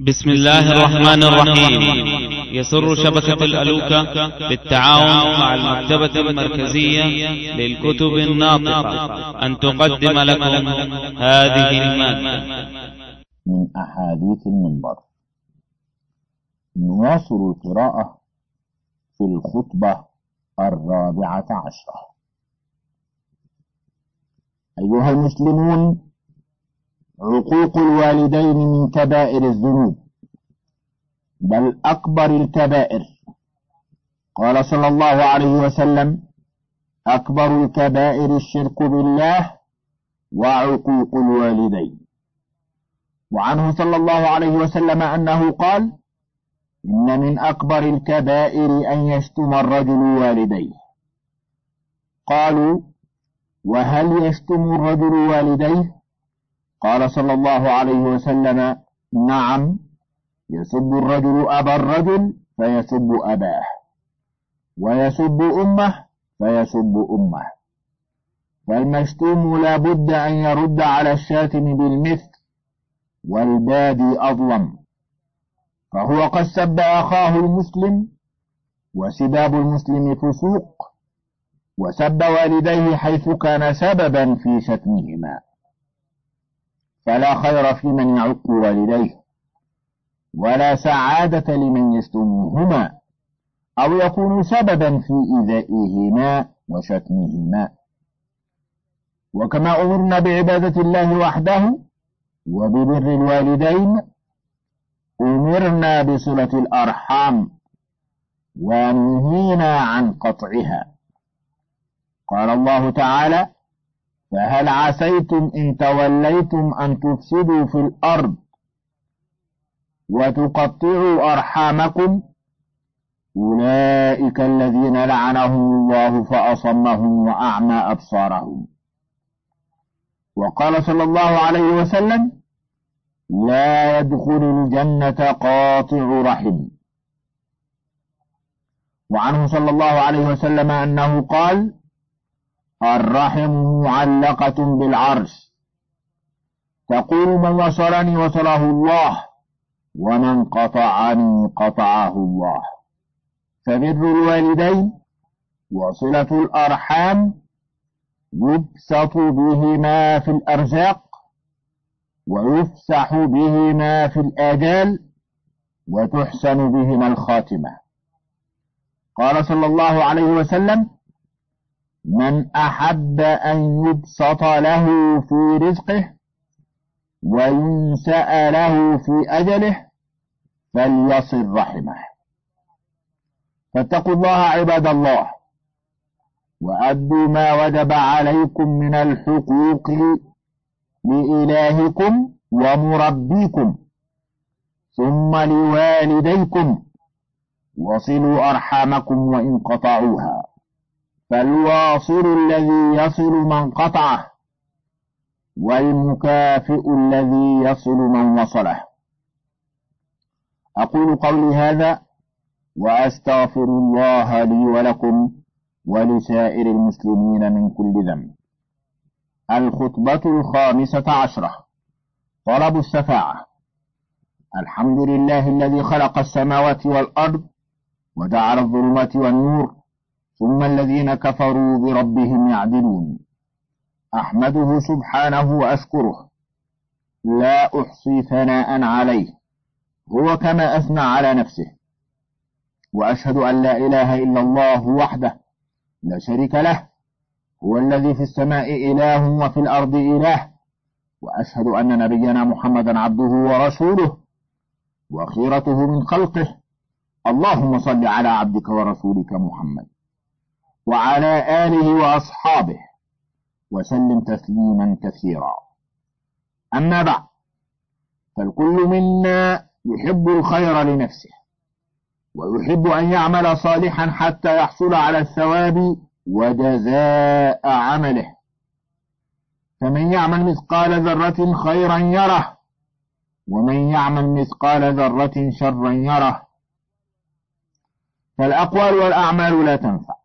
بسم الله الرحمن الرحيم. يسر شبكة الألوكة بالتعاون مع المكتبة المركزية للكتب الناطقة. أن تقدم لكم هذه المادة. من أحاديث المنبر. نواصل القراءة في الخطبة الرابعة عشرة. أيها المسلمون عقوق الوالدين من كبائر الذنوب بل أكبر الكبائر. قال صلى الله عليه وسلم أكبر الكبائر الشرك بالله وعقوق الوالدين. وعنه صلى الله عليه وسلم أنه قال إن من أكبر الكبائر أن يشتم الرجل والديه. قالوا وهل يشتم الرجل والديه؟ قال صلى الله عليه وسلم نعم يسب الرجل أبا الرجل فيسب أباه ويسب أمه فيسب أمه. فالمشتوم لا بد أن يرد على الشاتم بالمثل والبادي أظلم. فهو قد سب أخاه المسلم وسباب المسلم فسوق وسب والديه حيث كان سببا في شتمهما. فلا خير في من يعق والديه ولا سعادة لمن يشتمهما أو يكون سببا في إيذائهما وشتمهما. وكما أمرنا بعبادة الله وحده وببر الوالدين أمرنا بصلة الأرحام ونهينا عن قطعها. قال الله تعالى فهل عسيتم إن توليتم أن تفسدوا في الأرض وتقطعوا أرحامكم؟ أولئك الذين لعنهم الله فأصمهم وأعمى أبصارهم. وقال صلى الله عليه وسلم لا يدخل الجنة قاطع رحم. وعنه صلى الله عليه وسلم أنه قال الرحم معلقة بالعرش. تقول من وصلني وصله الله ومن قطعني قطعه الله. فبر الوالدين وصلة الأرحام يبسط بهما في الأرزاق ويفسح بهما في الآجال وتحسن بهما الخاتمة. قال صلى الله عليه وسلم من أحب أن يبسط له في رزقه وينسأ له في أجله فليصل رحمه. فاتقوا الله عباد الله وأدوا ما وجب عليكم من الحقوق لإلهكم ومربيكم ثم لوالديكم وصلوا أرحامكم وإن قطعوها. فالواصل الذي يصل من قطعه والمكافئ الذي يصل من وصله. أقول قولي هذا وأستغفر الله لي ولكم ولسائر المسلمين من كل ذنب. الخطبة الخامسة عشرة. طلب الشفاعة. الحمد لله الذي خلق السماوات والأرض وجعل الظلمات والنور ثم الذين كفروا بربهم يعدلون. أحمده سبحانه وأشكره. لا أحصي ثناء عليه. هو كما أثنى على نفسه. وأشهد أن لا إله إلا الله وحده. لا شريك له. هو الذي في السماء إله وفي الأرض إله. وأشهد أن نبينا محمدا عبده ورسوله. وخيرته من خلقه. اللهم صل على عبدك ورسولك محمد. وعلى آله وأصحابه وسلم تسليما كثيرا. أما بعد فالكل منا يحب الخير لنفسه ويحب أن يعمل صالحا حتى يحصل على الثواب وجزاء عمله. فمن يعمل مثقال ذرة خيرا يره ومن يعمل مثقال ذرة شرا يره. فالأقوال والأعمال لا تنفع.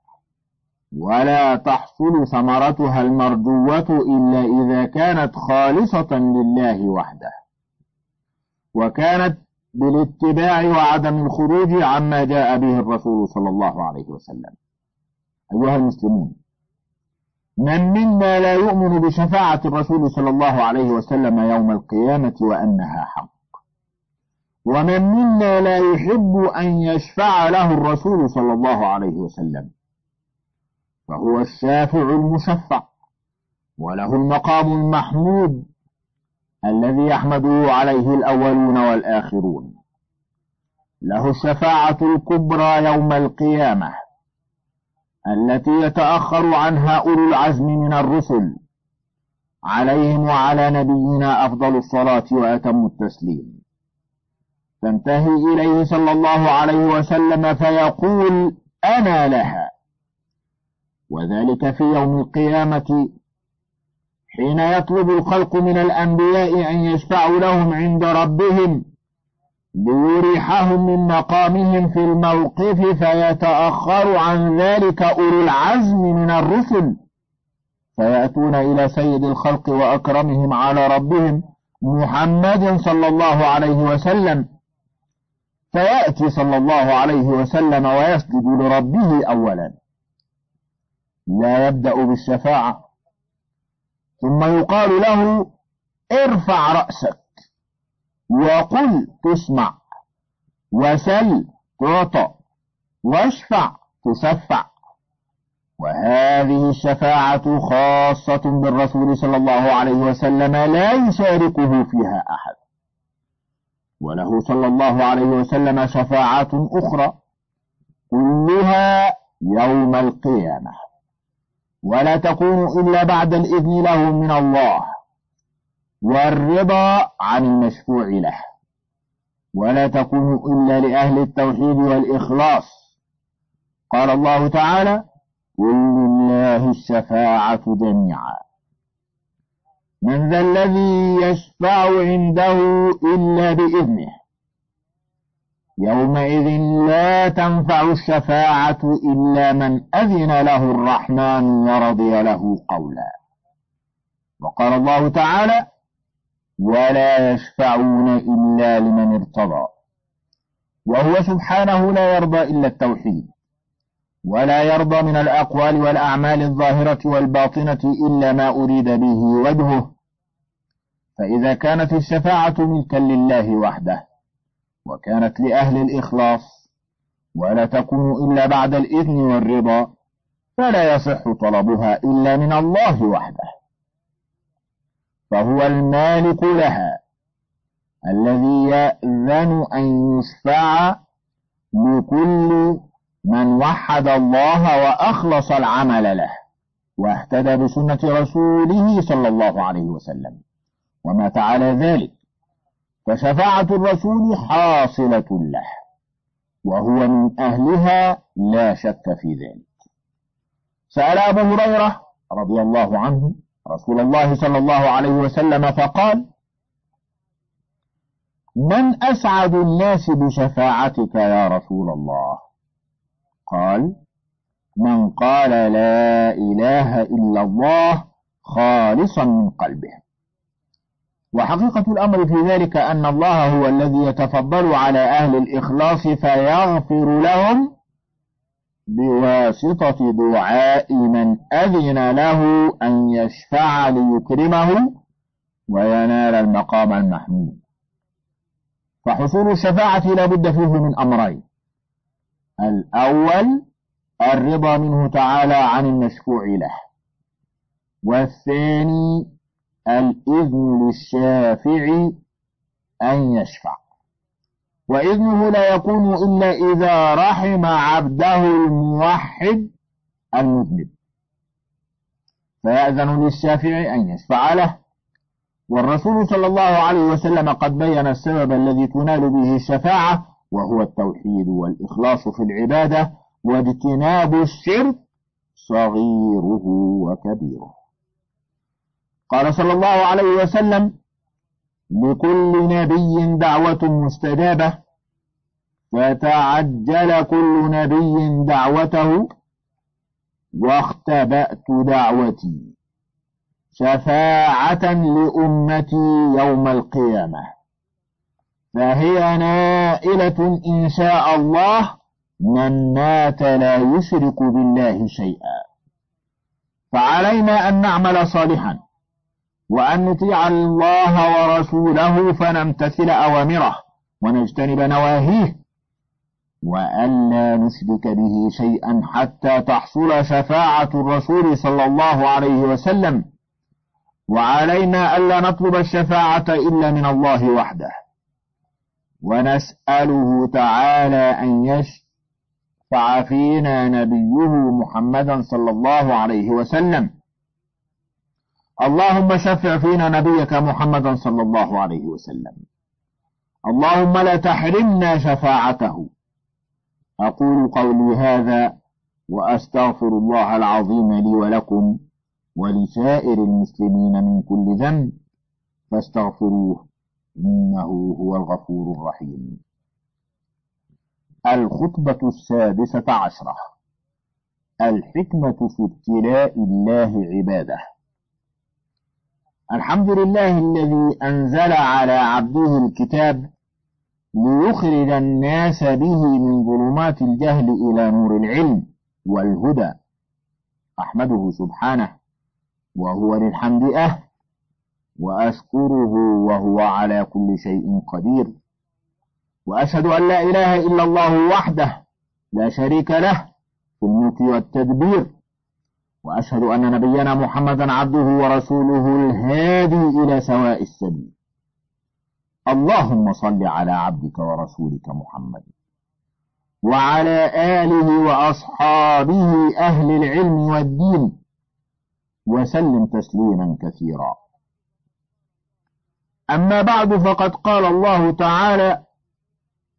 ولا تحصل ثمرتها المرجوة إلا إذا كانت خالصة لله وحده. وكانت بالاتباع وعدم الخروج عما جاء به الرسول صلى الله عليه وسلم. أيها المسلمون من منا لا يؤمن بشفاعة الرسول صلى الله عليه وسلم يوم القيامة وأنها حق؟ ومن منا لا يحب أن يشفع له الرسول صلى الله عليه وسلم فهو الشافع المشفع وله المقام المحمود الذي يحمده عليه الأولون والآخرون. له الشفاعة الكبرى يوم القيامة التي يتأخر عنها أولو العزم من الرسل عليهم وعلى نبينا أفضل الصلاة وأتم التسليم. تنتهي إليه صلى الله عليه وسلم فيقول أنا لها. وذلك في يوم القيامة حين يطلب الخلق من الأنبياء أن يشفعوا لهم عند ربهم ليريحهم من مقامهم في الموقف فيتأخر عن ذلك أولو العزم من الرسل فيأتون إلى سيد الخلق وأكرمهم على ربهم محمد صلى الله عليه وسلم. فيأتي صلى الله عليه وسلم ويسجد لربه أولا. لا يبدأ بالشفاعة. ثم يقال له ارفع رأسك وقل تسمع وسل تعطى واشفع تشفع وهذه الشفاعة خاصة بالرسول صلى الله عليه وسلم لا يشاركه فيها أحد. وله صلى الله عليه وسلم شفاعات أخرى كلها يوم القيامة. ولا تكون إلا بعد الإذن له من الله. والرضا عن المشفوع له. ولا تكون إلا لأهل التوحيد والإخلاص. قال الله تعالى قل لله الشفاعة جميعا. من ذا الذي يشفع عنده إلا بإذنه. يومئذ لا تنفع الشفاعة إلا من أذن له الرحمن ورضي له قولا. وقال الله تعالى ولا يشفعون إلا لمن ارتضى. وهو سبحانه لا يرضى إلا التوحيد. ولا يرضى من الأقوال والأعمال الظاهرة والباطنة إلا ما أريد به وجهه. فإذا كانت الشفاعة ملكا لله وحده وكانت لأهل الإخلاص ولا تكون إلا بعد الإذن والرضا فلا يصح طلبها إلا من الله وحده. فهو المالك لها الذي يأذن أن يشفع لكل من وحد الله وأخلص العمل له واهتدى بسنة رسوله صلى الله عليه وسلم ومات على ذلك. فشفاعة الرسول حاصلة له وهو من أهلها لا شك في ذلك. سأل أبو هريرة رضي الله عنه رسول الله صلى الله عليه وسلم فقال من أسعد الناس بشفاعتك يا رسول الله؟ قال من قال لا إله إلا الله خالصا من قلبه. وحقيقة الأمر في ذلك أن الله هو الذي يتفضل على أهل الإخلاص فيغفر لهم بواسطة دعاء من أذن له أن يشفع ليكرمه وينال المقام المحمود. فحصول الشفاعة لا بد فيه من أمرين. الأول الرضا منه تعالى عن المشفوع له. والثاني الإذن للشافع أن يشفع. وإذنه لا يكون إلا إذا رحم عبده الموحد المذنب. فيأذن للشافع أن يشفع له. والرسول صلى الله عليه وسلم قد بين السبب الذي تنال به الشفاعة وهو التوحيد والإخلاص في العبادة واجتناب الشرك صغيره وكبيره. قال صلى الله عليه وسلم لكل نبي دعوة مستجابة فتعجل كل نبي دعوته واختبأت دعوتي شفاعة لأمتي يوم القيامة. فهي نائلة إن شاء الله من مات لا يشرك بالله شيئا. فعلينا أن نعمل صالحا. وأن نطيع الله ورسوله فنمتثل أوامره ونجتنب نواهيه. وألا نشرك به شيئا حتى تحصل شفاعة الرسول صلى الله عليه وسلم. وعلينا ألا نطلب الشفاعة إلا من الله وحده. ونسأله تعالى أن يشفع فينا نبيه محمدا صلى الله عليه وسلم. اللهم شفع فينا نبيك محمدا صلى الله عليه وسلم. اللهم لا تحرمنا شفاعته. أقول قولي هذا وأستغفر الله العظيم لي ولكم ولسائر المسلمين من كل ذنب. فاستغفروه إنه هو الغفور الرحيم. الخطبة السادسة عشرة. الحكمة في ابتلاء الله عباده. الحمد لله الذي أنزل على عبده الكتاب ليخرج الناس به من ظلمات الجهل إلى نور العلم والهدى. أحمده سبحانه وهو للحمد أهل وأشكره وهو على كل شيء قدير وأشهد أن لا إله إلا الله وحده لا شريك له في الملك والتدبير وأشهد أن نبينا محمدا عبده ورسوله الهادي إلى سواء السبيل. اللهم صل على عبدك ورسولك محمد وعلى آله وأصحابه أهل العلم والدين وسلم تسليما كثيرا. أما بعد فقد قال الله تعالى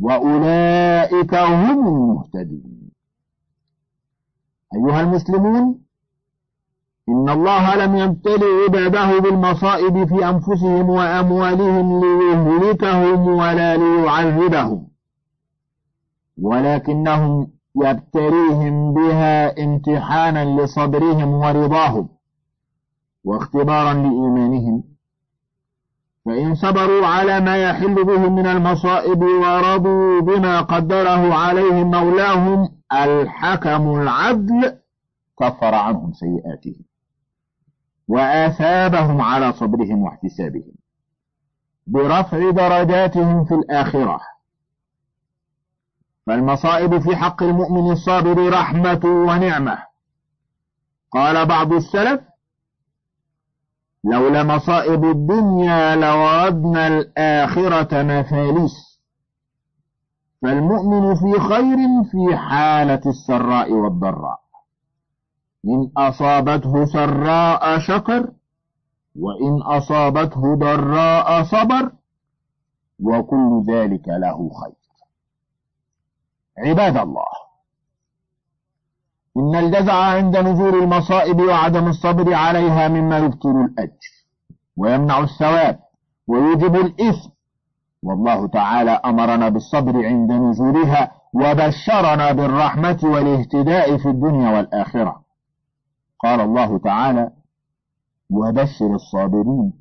وأولئك هم المهتدون. أيها المسلمون إن الله لم يبتلي عباده بالمصائب في أنفسهم وأموالهم ليهلكهم ولا ليعذبهم ولكنهم يبتليهم بها امتحانا لصبرهم ورضاهم واختبارا لإيمانهم. فإن صبروا على ما يحل بهم من المصائب ورضوا بما قدره عليهم مولاهم الحكم العدل كفر عنهم سيئاتهم وآثابهم على صبرهم واحتسابهم برفع درجاتهم في الآخرة. فالمصائب في حق المؤمن الصابر رحمة ونعمة. قال بعض السلف لولا مصائب الدنيا لوردنا الآخرة مفاليس فالمؤمن في خير في حالة السراء والضراء. إن أصابته سراء شكر وإن أصابته ضراء صبر وكل ذلك له خير. عباد الله إن الجزع عند نزول المصائب وعدم الصبر عليها مما يبطل الأجر ويمنع الثواب ويوجب الإثم. والله تعالى أمرنا بالصبر عند نزولها وبشرنا بالرحمة والاهتداء في الدنيا والآخرة. قال الله تعالى وبشر الصابرين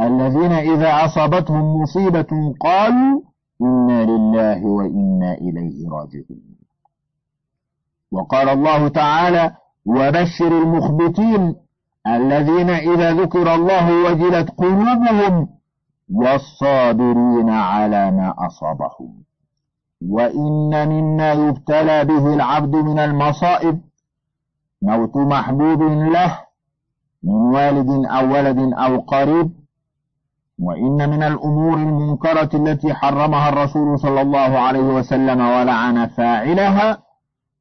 الذين إذا أصابتهم مصيبة قالوا إنا لله وإنا إليه راجعون. وقال الله تعالى وبشر المخبتين الذين إذا ذكر الله وجلت قلوبهم والصابرين على ما أصابهم. وإن مما يبتلى به العبد من المصائب موت محبوب له من والد أو ولد أو قريب. وإن من الأمور المنكرة التي حرمها الرسول صلى الله عليه وسلم ولعن فاعلها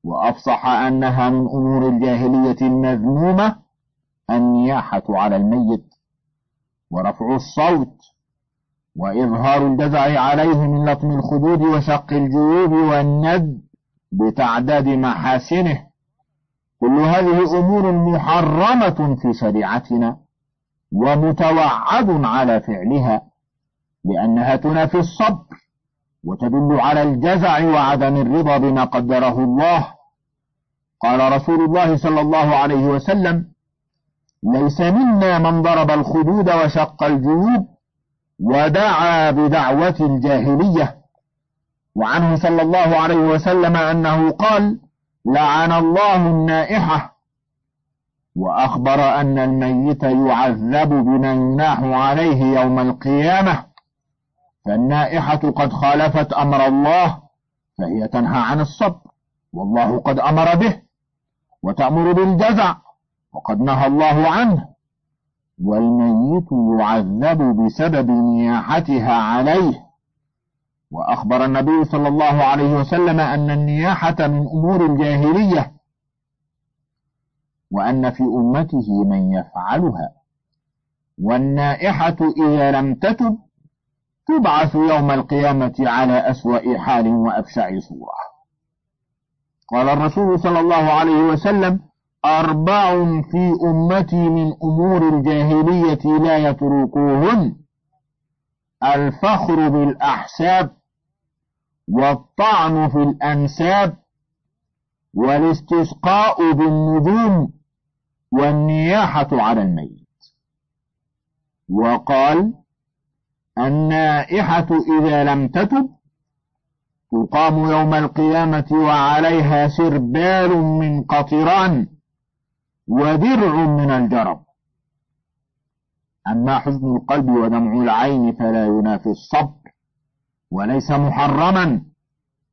وأفصح أنها من أمور الجاهلية المذمومة النياحة على الميت ورفع الصوت وإظهار الجزع عليه من لطم الخدود وشق الجيوب والند بتعداد محاسنه كل هذه أمور محرمة في شريعتنا ومتوعد على فعلها لأنها تنافي الصبر وتدل على الجزع وعدم الرضا بما قدره الله. قال رسول الله صلى الله عليه وسلم ليس منا من ضرب الخدود وشق الجيوب ودعا بدعوة الجاهلية. وعنه صلى الله عليه وسلم أنه قال لعن الله النائحة. وأخبر أن الميت يعذب بما يناح عليه يوم القيامة. فالنائحة قد خالفت أمر الله فهي تنهى عن الصبر والله قد أمر به وتأمر بالجزع وقد نهى الله عنه والميت يعذب بسبب نياحتها عليه. وأخبر النبي صلى الله عليه وسلم أن النياحة من أمور الجاهلية وأن في أمته من يفعلها. والنائحة إذا لم تتب تبعث يوم القيامة على أسوأ حال وأبشع صورة. قال الرسول صلى الله عليه وسلم أربع في أمتي من أمور الجاهلية لا يتركوهن الفخر بالأحساب والطعن في الأنساب والاستسقاء بالنجوم والنياحة على الميت. وقال النائحة إذا لم تتب تقام يوم القيامة وعليها سربال من قطران ودرع من الجرب. أما حزن القلب ودمع العين فلا ينافي الصبر وليس محرما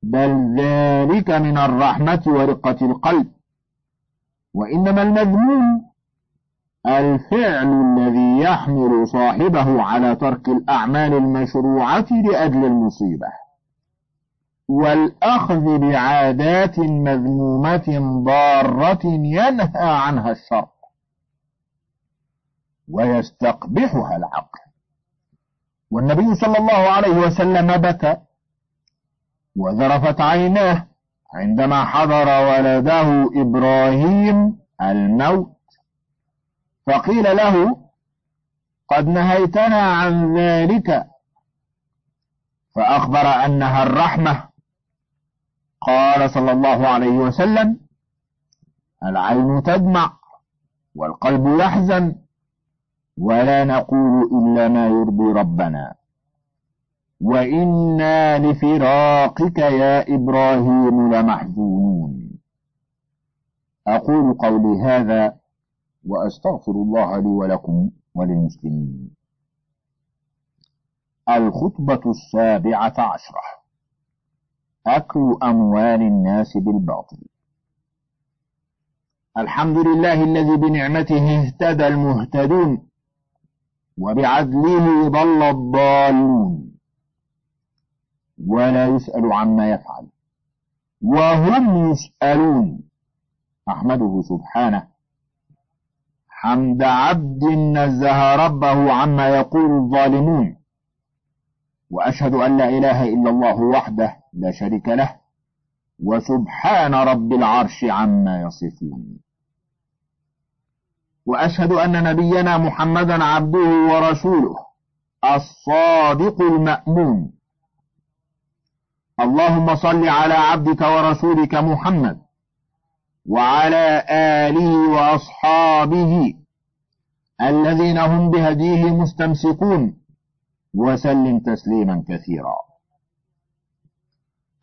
بل ذلك من الرحمة ورقة القلب. وإنما المذموم الفعل الذي يحمل صاحبه على ترك الأعمال المشروعة لأجل المصيبة. والأخذ بعادات مذمومة ضارة ينهى عنها الشرع ويستقبحها العقل. والنبي صلى الله عليه وسلم بكى. وذرفت عيناه عندما حضر ولده إبراهيم الموت. فقيل له قد نهيتنا عن ذلك. فأخبر أنها الرحمة. قال صلى الله عليه وسلم العين تدمع والقلب يحزن ولا نقول إلا ما يرضي ربنا. وإنا لفراقك يا إبراهيم لمحزونون. أقول قولي هذا وأستغفر الله لي ولكم وللمسلمين. الخطبة السابعة عشرة. أكل أموال الناس بالباطل. الحمد لله الذي بنعمته اهتدى المهتدون وبعدله ضل الضالون. ولا يسأل عما يفعل. وهم يسألون. أحمده سبحانه حمد عبد نزه ربه عما يقول الظالمون. وأشهد أن لا إله إلا الله وحده لا شريك له وسبحان رب العرش عما يصفون. وأشهد أن نبينا محمدا عبده ورسوله الصادق المأمون. اللهم صل على عبدك ورسولك محمد وعلى آله وأصحابه الذين هم بهديه مستمسكون. وسلم تسليما كثيرا.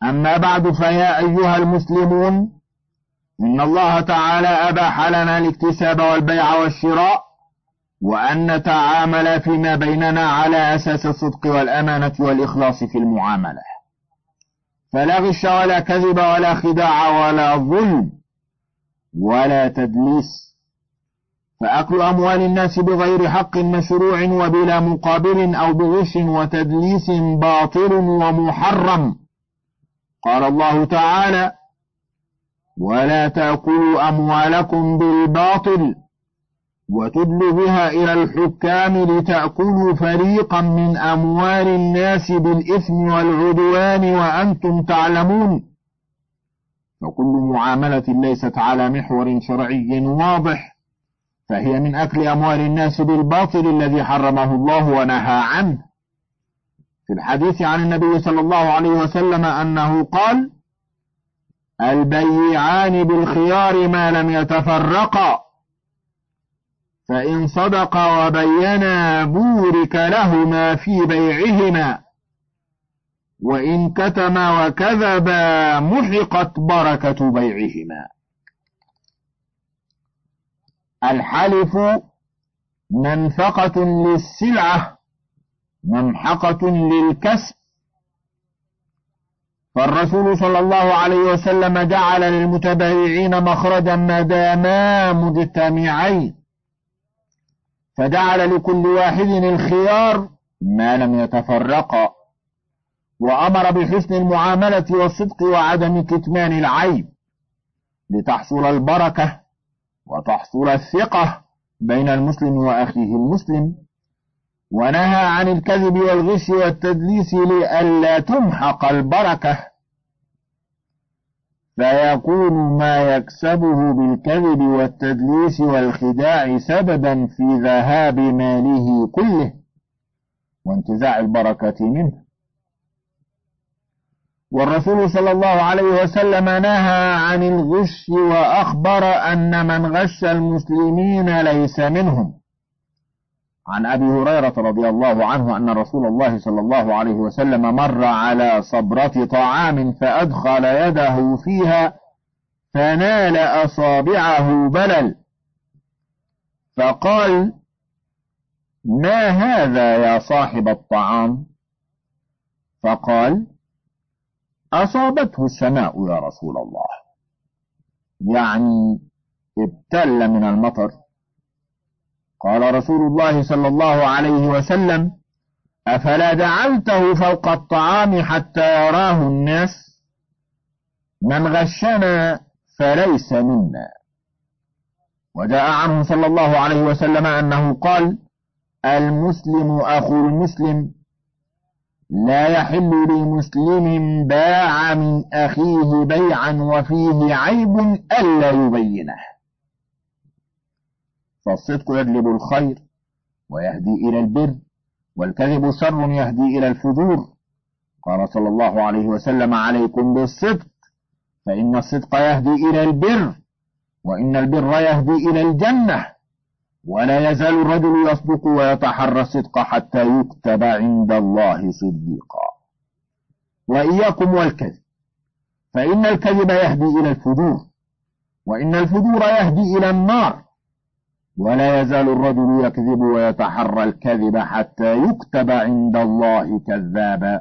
أما بعد فيا أيها المسلمون إن الله تعالى أباح لنا الاكتساب والبيع والشراء وأن نتعامل فيما بيننا على أساس الصدق والأمانة والإخلاص في المعاملة. فلا غش ولا كذب ولا خداع ولا ظلم. ولا تدليس. فأكل أموال الناس بغير حق مشروع وبلا مقابل أو بغش وتدليس باطل ومحرم. قال الله تعالى ولا تأكلوا أموالكم بالباطل وتدل بها إلى الحكام لتأكلوا فريقا من أموال الناس بالإثم والعدوان وأنتم تعلمون. فكل معاملة ليست على محور شرعي واضح فهي من أكل أموال الناس بالباطل الذي حرمه الله ونهى عنه. في الحديث عن النبي صلى الله عليه وسلم أنه قال البيعان بالخيار ما لم يتفرقا فإن صدقا وبينا بورك لهما في بيعهما. وإن كتما وكذبا محقت بركة بيعهما. الحلف منفقة للسلعة ممحقة للكسب. فالرسول صلى الله عليه وسلم جعل للمتبايعين مخرجا ما داما مجتمعين. فجعل لكل واحد الخيار ما لم يتفرقا. وأمر بحسن المعاملة والصدق وعدم كتمان العيب لتحصل البركة وتحصل الثقة بين المسلم وأخيه المسلم ونهى عن الكذب والغش والتدليس لئلا تمحق البركة. فيكون ما يكسبه بالكذب والتدليس والخداع سببا في ذهاب ماله كله وانتزاع البركة منه. والرسول صلى الله عليه وسلم نهى عن الغش وأخبر أن من غش المسلمين ليس منهم. عن أبي هريرة رضي الله عنه أن رسول الله صلى الله عليه وسلم مر على صبرة طعام فأدخل يده فيها فنال أصابعه بلل. فقال ما هذا يا صاحب الطعام؟ فقال أصابته السماء يا رسول الله. يعني ابتل من المطر. قال رسول الله صلى الله عليه وسلم أفلا جعلته فوق الطعام حتى يراه الناس؟ من غشنا فليس منا. وجاء عنه صلى الله عليه وسلم أنه قال المسلم أخو المسلم. لا يحل لمسلم باع من أخيه بيعا وفيه عيب ألا يبينه. فالصدق يجلب الخير ويهدي إلى البر والكذب شر يهدي إلى الفجور. قال صلى الله عليه وسلم عليكم بالصدق فإن الصدق يهدي إلى البر وإن البر يهدي إلى الجنة. ولا يزال الرجل يصدق ويتحرى الصدق حتى يكتب عند الله صديقا. وإياكم والكذب. فإن الكذب يهدي إلى الفجور. وإن الفجور يهدي إلى النار. ولا يزال الرجل يكذب ويتحرى الكذب حتى يكتب عند الله كذابا.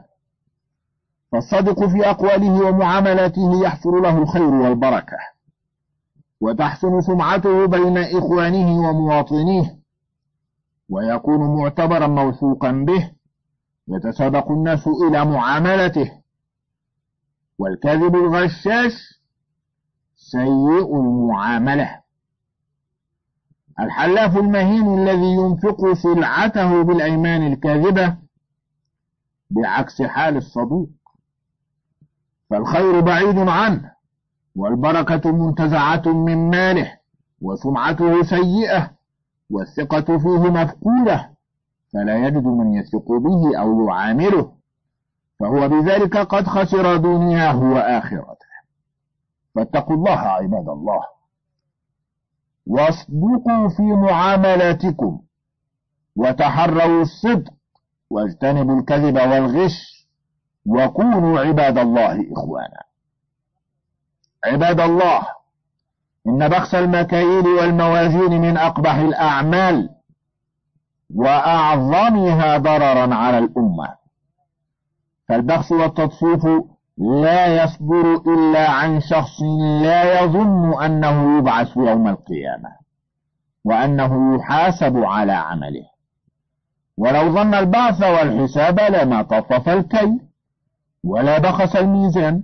فالصدق في أقواله ومعاملاته يحصل له الخير والبركة. وتحسن سمعته بين إخوانه ومواطنيه ويكون معتبرا موثوقا به يتسابق الناس إلى معاملته. والكذب الغشاش سيء المعاملة. الحلاف المهين الذي ينفق سلعته بالأيمان الكاذبة بعكس حال الصدوق فالخير بعيد عنه. والبركة منتزعة من ماله وسمعته سيئة والثقة فيه مفقودة فلا يجد من يثق به أو يعامله فهو بذلك قد خسر دنياه وآخرته. فاتقوا الله عباد الله. واصدقوا في معاملاتكم وتحروا الصدق واجتنبوا الكذب والغش وكونوا عباد الله إخوانا. عباد الله إن بخس المكاييل والموازين من أقبح الأعمال وأعظمها ضررا على الأمة. فالبخس والتطفيف لا يصدر إلا عن شخص لا يظن أنه يبعث يوم القيامة وأنه يحاسب على عمله. ولو ظن البعث والحساب لما طفف الكي ولا بخس الميزان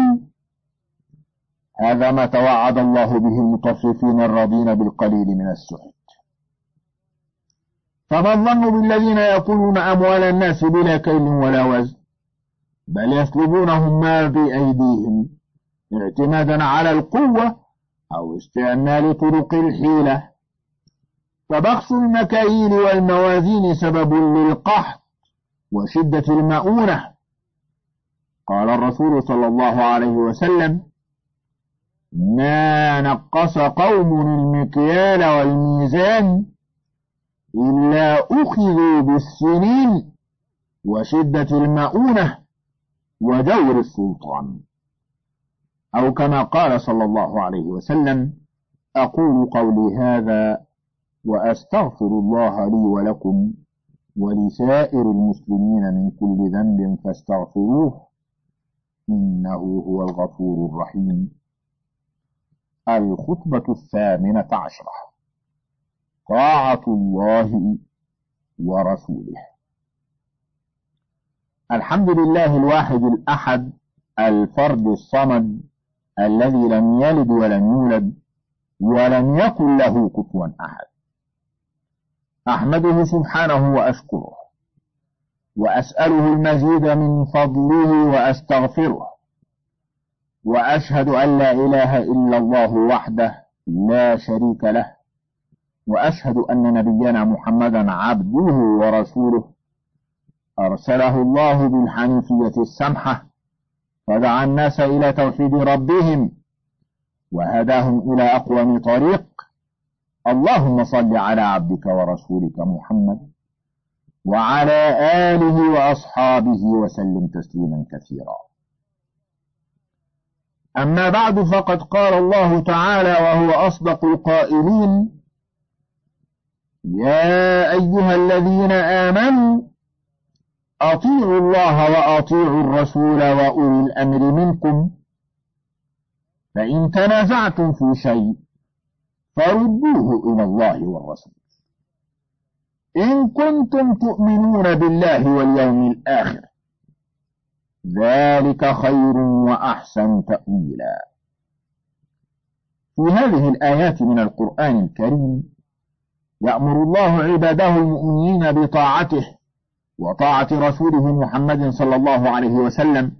هذا ما توعد الله به المطففين الراضين بالقليل من السحت. فما الظن بالذين يأكلون أموال الناس بلا كيل ولا وزن؟ بل يسلبونهم ما بأيديهم اعتمادا على القوة أو استعمال طرق الحيلة. فبخس المكاييل والموازين سبب للقحط وشدة المؤونة. قال الرسول صلى الله عليه وسلم ما نقص قوم المكيال والميزان إلا أخذوا بالسنين وشدة المؤونة ودور السلطان. أو كما قال صلى الله عليه وسلم أقول قولي هذا وأستغفر الله لي ولكم ولسائر المسلمين من كل ذنب فاستغفروه إنه هو الغفور الرحيم. الخطبة الثامنة عشرة. طاعة الله ورسوله. الحمد لله الواحد الأحد الفرد الصمد الذي لم يلد ولم يولد ولم يكن له كفوا أحد. أحمده سبحانه وأشكره وأسأله المزيد من فضله وأستغفره وأشهد أن لا إله إلا الله وحده لا شريك له وأشهد أن نبينا محمدا عبده ورسوله. أرسله الله بالحنيفية السمحة فدعا الناس إلى توحيد ربهم وهداهم إلى أقوم طريق. اللهم صل على عبدك ورسولك محمد وعلى آله وأصحابه وسلم تسليما كثيرا. أما بعد فقد قال الله تعالى وهو أصدق القائلين يا أيها الذين آمنوا أطيعوا الله وأطيعوا الرسول وأولي الأمر منكم. فإن تنازعتم في شيء فردوه إلى الله والرسول. إن كنتم تؤمنون بالله واليوم الآخر ذلك خير وأحسن تأويلا. في هذه الآيات من القرآن الكريم يأمر الله عباده المؤمنين بطاعته وطاعة رسوله محمد صلى الله عليه وسلم.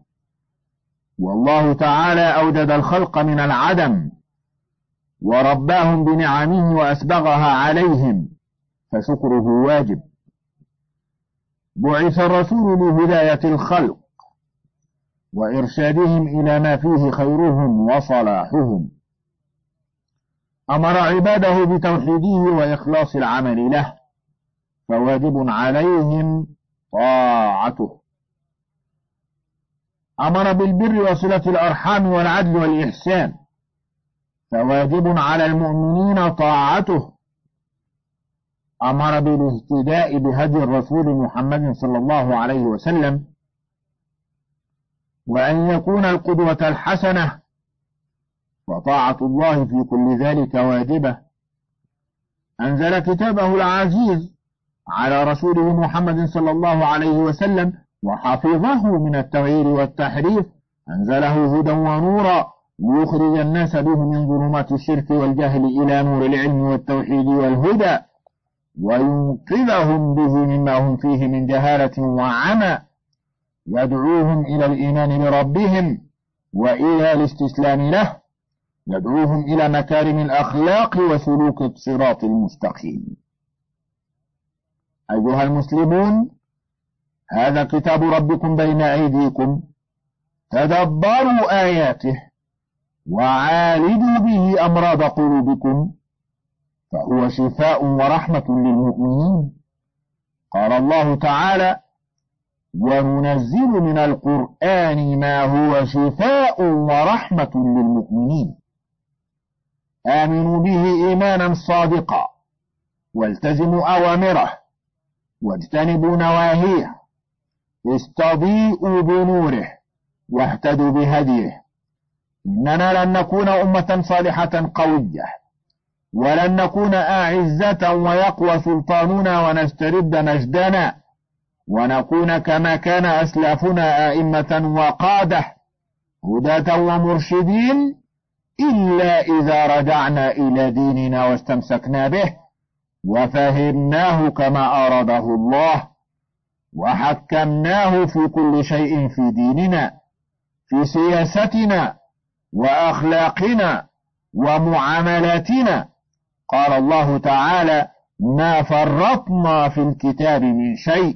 والله تعالى أوجد الخلق من العدم ورباهم بنعمه وأسبغها عليهم فشكره واجب. بعث الرسول لهداية الخلق وإرشادهم إلى ما فيه خيرهم وصلاحهم. أمر عباده بتوحيده وإخلاص العمل له فواجب عليهم طاعته. أمر بالبر وصلة الأرحام والعدل والإحسان فواجب على المؤمنين طاعته. أمر بالاهتداء بهدي الرسول محمد صلى الله عليه وسلم وأن يكون القدوة الحسنة. وطاعة الله في كل ذلك واجبة. أنزل كتابه العزيز على رسوله محمد صلى الله عليه وسلم وحفظه من التغيير والتحريف. أنزله هدى ونورا ليخرج الناس به من ظلمات الشرك والجهل إلى نور العلم والتوحيد والهدى. وينقذهم به مما هم فيه من جهالة وعمى. يدعوهم إلى الإيمان بربهم وإلى الاستسلام له يدعوهم إلى مكارم الأخلاق وسلوك الصراط المستقيم. أيها المسلمون هذا كتاب ربكم بين أيديكم تدبروا آياته وعالجوا به أمراض قلوبكم فهو شفاء ورحمة للمؤمنين. قال الله تعالى وننزل من القرآن ما هو شفاء ورحمة للمؤمنين. آمنوا به إيمانا صادقا والتزموا أوامره واجتنبوا نواهيه استضيئوا بنوره واهتدوا بهديه إننا لن نكون أمة صالحة قوية ولن نكون أعزة ويقوى سلطاننا ونسترد مجدنا ونكون كما كان أسلافنا آئمة وقادة هداة ومرشدين إلا إذا رجعنا إلى ديننا واستمسكنا به وفهمناه كما أراده الله وحكمناه في كل شيء في ديننا في سياستنا وأخلاقنا ومعاملاتنا. قال الله تعالى ما فرطنا في الكتاب من شيء